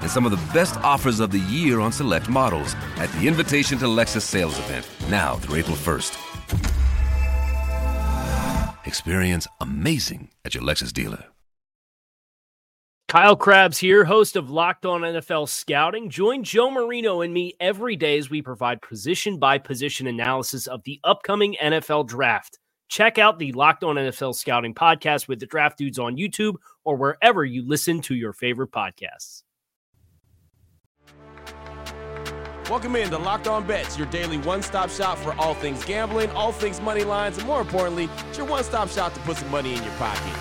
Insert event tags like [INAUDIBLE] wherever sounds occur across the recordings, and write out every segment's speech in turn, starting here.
and some of the best offers of the year on select models at the Invitation to Lexus sales event, now through April 1st. Experience amazing at your Lexus dealer. Kyle Crabbs here, host of Locked On NFL Scouting. Join Joe Marino and me every day as we provide position by position analysis of the upcoming NFL draft. Check out the Locked On NFL Scouting podcast with the Draft Dudes on YouTube or wherever you listen to your favorite podcasts. Welcome in to Locked On Bets, your daily one-stop shop for all things gambling, all things money lines, and more importantly, it's your one-stop shop to put some money in your pocket.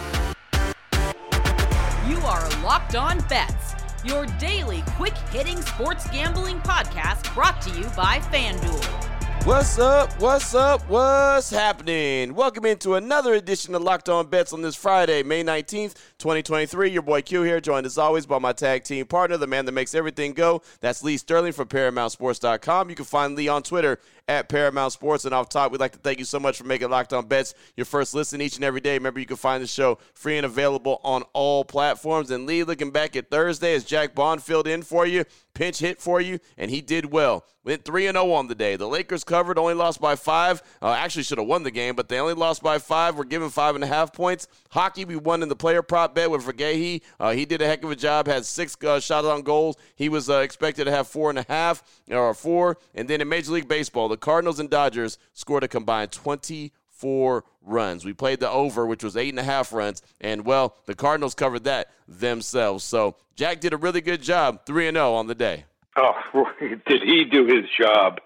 You are Locked On Bets, your daily quick-hitting sports gambling podcast brought to you by FanDuel. What's up? What's up? What's happening? Welcome into another edition of Locked On Bets on this Friday, May 19th, 2023. Your boy Q here, joined as always by my tag team partner, the man that makes everything go. That's Lee Sterling from ParamountSports.com. You can find Lee on Twitter at Paramount Sports. And off top, we'd like to thank you so much for making Locked On Bets your first listen each and every day. Remember, you can find the show free and available on all platforms. And Lee, looking back at Thursday, as Jack Bond filled in for you, pinch hit for you, and he did well. Went 3 0 on the day. The Lakers covered, only lost by five. Uh, actually, should have won the game, but they only lost by five. We're given five and a half points. Hockey, we won in the player prop bet with Verhaeghe. Uh, he did a heck of a job, had six uh, shots on goals. He was uh, expected to have four and a half or four. And then in Major League Baseball, the Cardinals and Dodgers scored a combined 24 runs. We played the over, which was eight and a half runs, and well, the Cardinals covered that themselves. So Jack did a really good job, 3 and 0 on the day. Oh, [LAUGHS] did he do his job?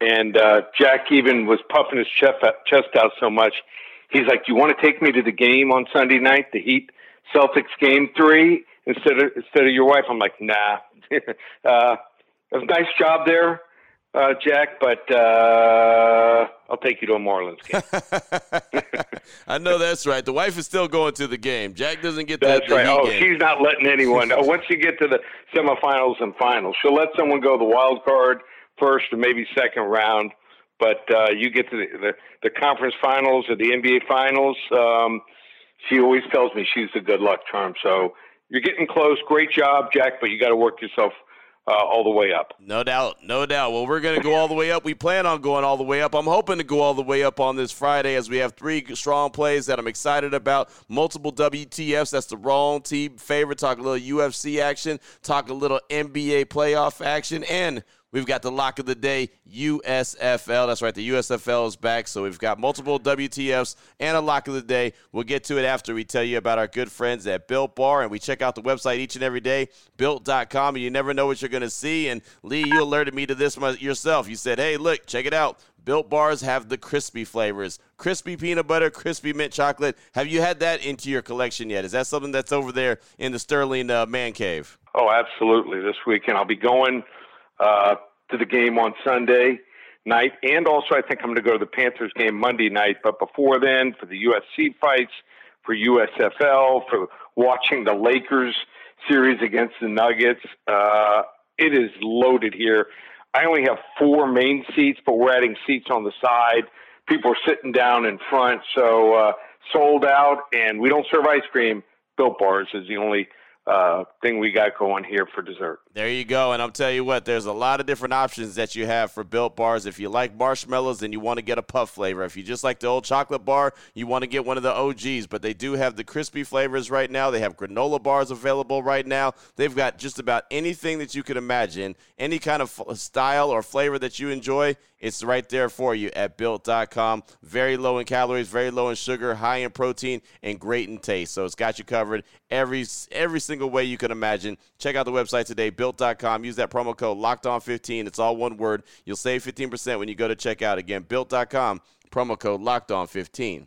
And uh, Jack even was puffing his chest out so much. He's like, Do "You want to take me to the game on Sunday night, the Heat Celtics game three, instead of instead of your wife?" I'm like, "Nah." [LAUGHS] uh, it was a nice job there, uh, Jack, but uh, I'll take you to a Marlins game. [LAUGHS] I know that's right. The wife is still going to the game. Jack doesn't get that. that's right. Oh, game. she's not letting anyone. once you get to the semifinals and finals, she'll let someone go the wild card first or maybe second round. But uh, you get to the, the the conference finals or the NBA finals. Um, she always tells me she's the good luck charm. So you're getting close. Great job, Jack, but you got to work yourself uh, all the way up. No doubt, no doubt. Well, we're going to go all the way up. We plan on going all the way up. I'm hoping to go all the way up on this Friday as we have three strong plays that I'm excited about. Multiple WTFs. That's the wrong team favorite. Talk a little UFC action. Talk a little NBA playoff action. And we've got the lock of the day, USFL. That's right, the USFL is back. So we've got multiple WTFs and a lock of the day. We'll get to it after we tell you about our good friends at Built Bar. And we check out the website each and every day, built.com. And you never know what you're going to see. And Lee, you alerted me to this yourself. You said, hey, look, check it out. Built bars have the crispy flavors crispy peanut butter, crispy mint chocolate. Have you had that into your collection yet? Is that something that's over there in the Sterling uh, Man Cave? Oh, absolutely. This weekend I'll be going uh, to the game on Sunday night, and also I think I'm going to go to the Panthers game Monday night. But before then, for the UFC fights, for USFL, for watching the Lakers series against the Nuggets, uh, it is loaded here. I only have four main seats, but we're adding seats on the side. People are sitting down in front, so uh, sold out. And we don't serve ice cream. Built Bars is the only uh, thing we got going here for dessert. There you go. And I'll tell you what, there's a lot of different options that you have for built bars. If you like marshmallows, then you want to get a puff flavor. If you just like the old chocolate bar, you want to get one of the OGs. But they do have the crispy flavors right now. They have granola bars available right now. They've got just about anything that you could imagine, any kind of style or flavor that you enjoy. It's right there for you at built.com. Very low in calories, very low in sugar, high in protein, and great in taste. So it's got you covered every every single way you can imagine. Check out the website today, built.com. Use that promo code locked on 15. It's all one word. You'll save 15% when you go to checkout. Again, built.com, promo code locked on 15.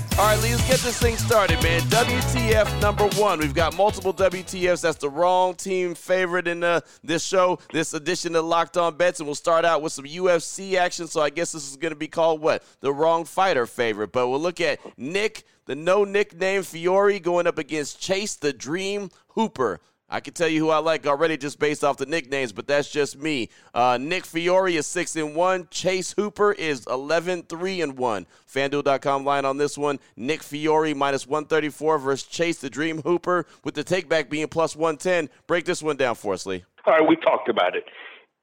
All right, Lee, let's get this thing started, man. WTF number one. We've got multiple WTFs. That's the wrong team favorite in uh, this show, this edition of Locked On Bets. And we'll start out with some UFC action. So I guess this is going to be called what? The wrong fighter favorite. But we'll look at Nick, the no nickname Fiore, going up against Chase the Dream Hooper. I can tell you who I like already just based off the nicknames, but that's just me. Uh, Nick Fiore is 6 and 1. Chase Hooper is 11 3 and 1. FanDuel.com line on this one. Nick Fiore minus 134 versus Chase the Dream Hooper, with the takeback being plus 110. Break this one down for us, Lee. All right, we talked about it.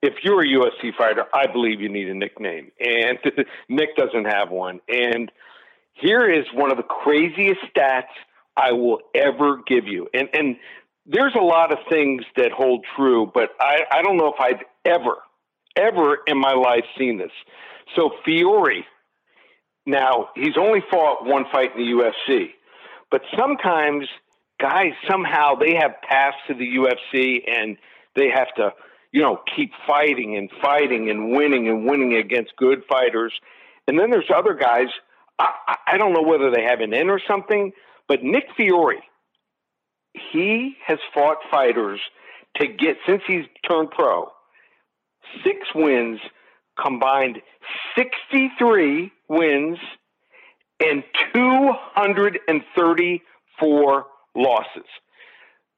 If you're a UFC fighter, I believe you need a nickname, and [LAUGHS] Nick doesn't have one. And here is one of the craziest stats I will ever give you. And and there's a lot of things that hold true, but I, I don't know if I've ever, ever in my life seen this. So Fiore, now he's only fought one fight in the UFC, but sometimes guys somehow they have paths to the UFC and they have to, you know, keep fighting and fighting and winning and winning against good fighters. And then there's other guys. I, I don't know whether they have an in or something, but Nick Fiore he has fought fighters to get since he's turned pro six wins combined 63 wins and 234 losses.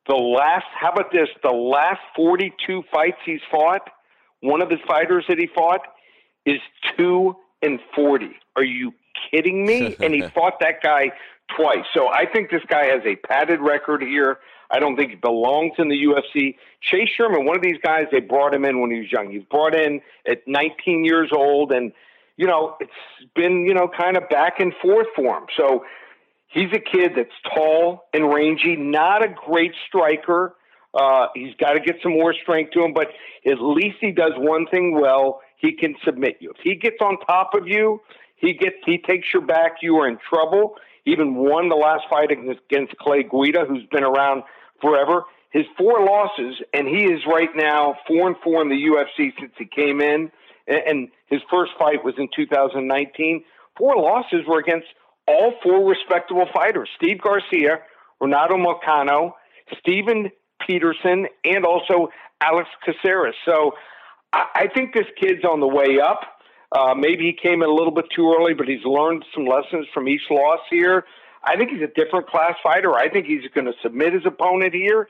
The last how about this? The last 42 fights he's fought one of his fighters that he fought is 2 and 40 are you kidding me? [LAUGHS] And he fought that guy twice. So I think this guy has a padded record here. I don't think he belongs in the UFC. Chase Sherman, one of these guys, they brought him in when he was young. He's brought in at 19 years old, and you know it's been you know kind of back and forth for him. So he's a kid that's tall and rangy, not a great striker. Uh, he's got to get some more strength to him, but at least he does one thing well. He can submit you. If he gets on top of you, he gets he takes your back. You are in trouble even won the last fight against Clay Guida, who's been around forever. His four losses, and he is right now four and four in the UFC since he came in. And his first fight was in 2019. Four losses were against all four respectable fighters: Steve Garcia, Renato Moicano, Steven Peterson, and also Alex Caceres. So I think this kid's on the way up. Uh, maybe he came in a little bit too early, but he's learned some lessons from each loss here. I think he's a different class fighter. I think he's going to submit his opponent here.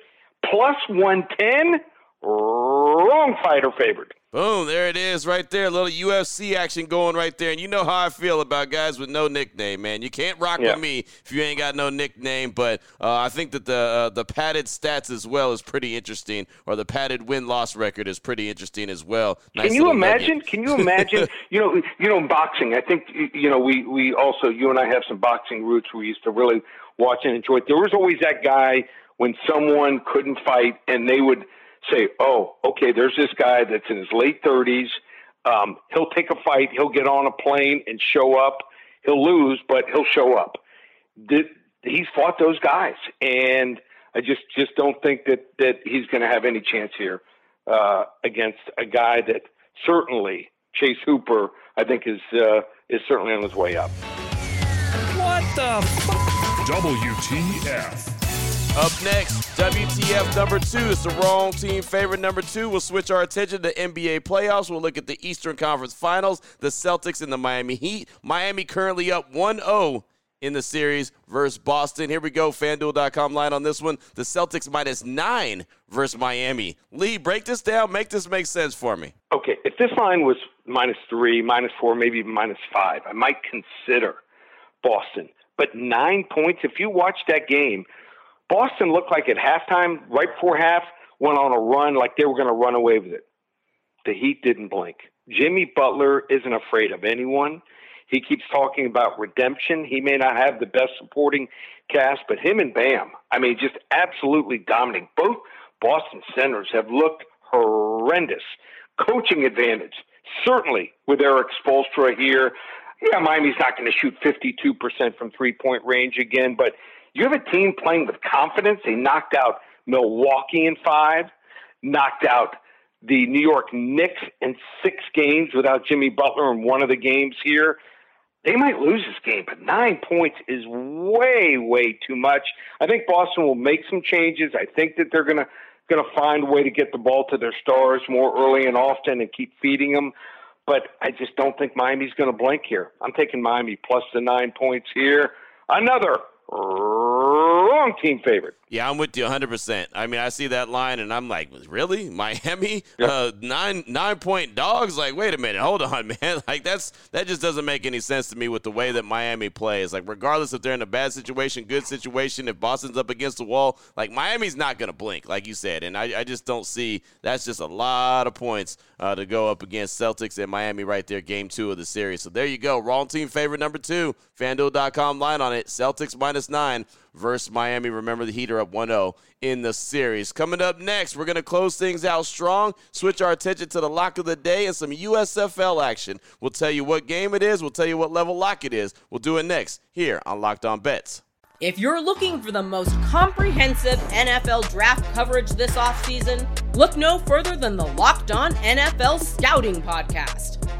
Plus 110, wrong fighter favored. Boom, there it is right there. A little UFC action going right there. And you know how I feel about guys with no nickname, man. You can't rock yeah. with me if you ain't got no nickname. But uh, I think that the uh, the padded stats as well is pretty interesting, or the padded win loss record is pretty interesting as well. Nice can you imagine? Nugget. Can you imagine? [LAUGHS] you know, you know, in boxing, I think you know we we also you and I have some boxing roots. We used to really watch and enjoy. It. There was always that guy when someone couldn't fight, and they would say, oh, okay, there's this guy that's in his late 30s. Um, he'll take a fight. He'll get on a plane and show up. He'll lose, but he'll show up. He's fought those guys, and I just just don't think that that he's going to have any chance here uh, against a guy that certainly Chase Hooper. I think is uh, is certainly on his way up. What the? WTF. Up next, WTF number two. It's the wrong team favorite number two. We'll switch our attention to NBA playoffs. We'll look at the Eastern Conference Finals, the Celtics and the Miami Heat. Miami currently up 1 0 in the series versus Boston. Here we go, fanduel.com line on this one. The Celtics minus nine versus Miami. Lee, break this down. Make this make sense for me. Okay, if this line was minus three, minus four, maybe even minus five, I might consider Boston. But nine points, if you watch that game, Boston looked like at halftime, right before half, went on a run like they were going to run away with it. The Heat didn't blink. Jimmy Butler isn't afraid of anyone. He keeps talking about redemption. He may not have the best supporting cast, but him and Bam, I mean, just absolutely dominating. Both Boston centers have looked horrendous. Coaching advantage, certainly with Erik Spoelstra here. Yeah, Miami's not going to shoot 52% from three point range again, but you have a team playing with confidence. They knocked out Milwaukee in five, knocked out the New York Knicks in six games without Jimmy Butler in one of the games here. They might lose this game, but nine points is way, way too much. I think Boston will make some changes. I think that they're going to going to find a way to get the ball to their stars more early and often and keep feeding them. But I just don't think Miami's going to blink here. I'm taking Miami plus the nine points here. Another 어... wrong team favorite. Yeah, I'm with you 100%. I mean, I see that line and I'm like, really? Miami? Uh, nine nine point dogs? Like, wait a minute. Hold on, [LAUGHS] man. Like, that's that just doesn't make any sense to me with the way that Miami plays. Like, regardless if they're in a bad situation, good situation, if Boston's up against the wall, like, Miami's not going to blink, like you said. And I, I, just don't see that's just a lot of points uh, to go up against Celtics and Miami right there, game two of the series. So there you go. Wrong team favorite number two. FanDuel.com line on it. Celtics minus nine versus Miami. Remember, the Heat are up 1 0 in the series. Coming up next, we're going to close things out strong, switch our attention to the lock of the day and some USFL action. We'll tell you what game it is, we'll tell you what level lock it is. We'll do it next here on Locked On Bets. If you're looking for the most comprehensive NFL draft coverage this offseason, look no further than the Locked On NFL Scouting Podcast.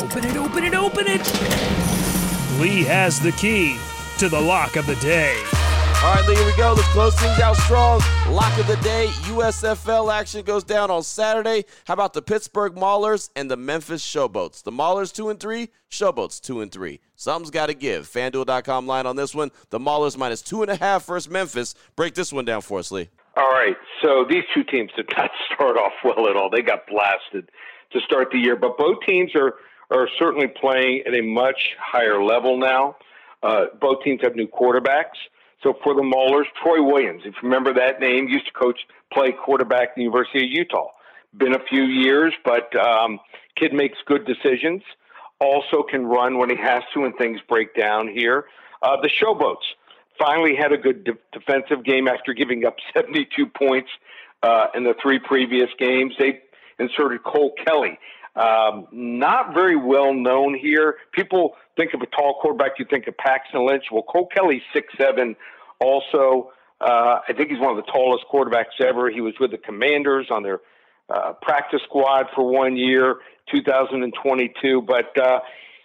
Open it, open it, open it! Lee has the key to the lock of the day. All right, Lee, here we go. Let's close things out strong. Lock of the day. USFL action goes down on Saturday. How about the Pittsburgh Maulers and the Memphis Showboats? The Maulers two and three, Showboats two and three. Something's got to give. FanDuel.com line on this one. The Maulers minus two and a half versus Memphis. Break this one down for us, Lee. All right. So these two teams did not [LAUGHS] start off well at all. They got blasted to start the year, but both teams are are certainly playing at a much higher level now. Uh, both teams have new quarterbacks. So for the Maulers, Troy Williams, if you remember that name, used to coach, play quarterback at the University of Utah. Been a few years, but um, kid makes good decisions. Also can run when he has to, and things break down here. Uh, the Showboats finally had a good de- defensive game after giving up [LAUGHS] 72 points uh, in the three previous games. They inserted Cole Kelley. Um, not very well known here. People think of a tall quarterback, you think of Paxton Lynch. Well, Cole Kelley's six seven. Also, uh, I think he's one of the tallest quarterbacks ever. He was with the Commanders on their uh, practice squad for one year, 2022. But uh,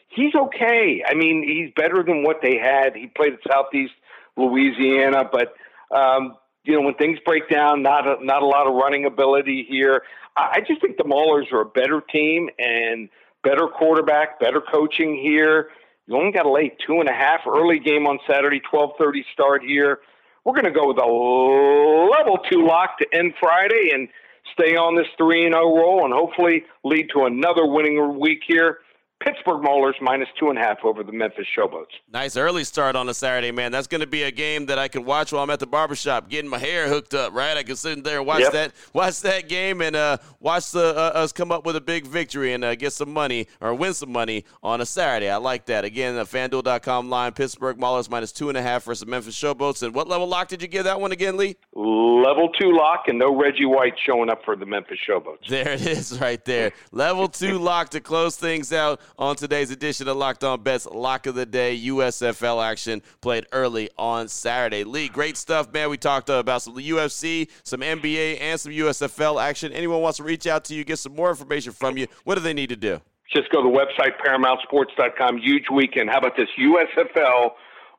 he's okay. I mean, he's better than what they had. He played at Southeast Louisiana, but um, you know, when things break down, not a, not a lot of running ability here. I just think the Maulers are a better team and better quarterback, better coaching here. You only got to lay two and a half early game on Saturday, twelve thirty start here. We're going to go with a level two lock to end Friday and stay on this three and zero roll, and hopefully lead to another winning week here. Pittsburgh Maulers minus two and a half over the Memphis Showboats. Nice early start on a Saturday, man. That's going to be a game that I can watch while I'm at the barbershop getting my hair hooked up, right? I can sit in there and watch yep. that watch that game and uh, watch the, uh, us come up with a big victory and uh, get some money or win some money on a Saturday. I like that. Again, the FanDuel.com line, Pittsburgh Maulers minus two and a half versus Memphis Showboats. And what level lock did you give that one again, Lee? Level two lock and no Reggie White showing up for the Memphis Showboats. There it is right there. level two lock to close things out on today's edition of Locked On Bets Lock of the Day. USFL action played early on Saturday. Lee, great stuff, man. We talked about some UFC, some NBA, and some USFL action. Anyone wants to reach out to you, get some more information from you, what do they need to do? Just go to the website, ParamountSports.com. Huge weekend. How about this? USFL,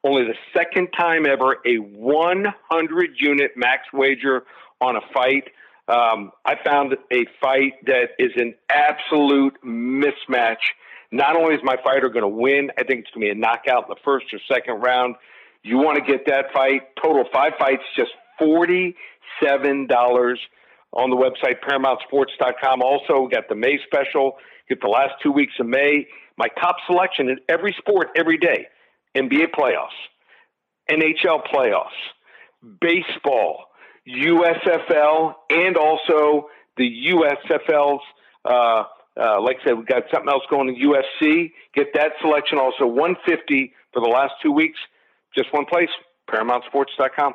only the second time ever, a 100 unit max wager on a fight. Um, I found a fight that is an absolute mismatch. Not only is my fighter going to win, I think it's going to be a knockout in the first or second round. You want to get that fight? Total five fights, just forty-seven dollars on the website ParamountSports.com. Also, we got the May special. Get the last two weeks of May. My top selection in every sport, every day: NBA playoffs, NHL playoffs, baseball, USFL, and also the USFL's. Uh, uh, like I said, we've got something else going in UFC. Get that selection also 150 for the last two weeks. Just one place, ParamountSports.com.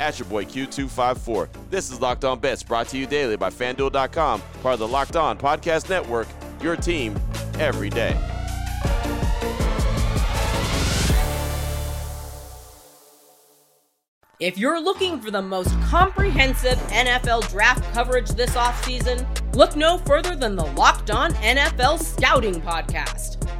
at your boy Q254. This is Locked On Bets, brought to you daily by FanDuel.com, part of the Locked On Podcast Network, your team every day. If you're looking for the most comprehensive NFL draft coverage this offseason, look no further than the Locked On NFL Scouting Podcast.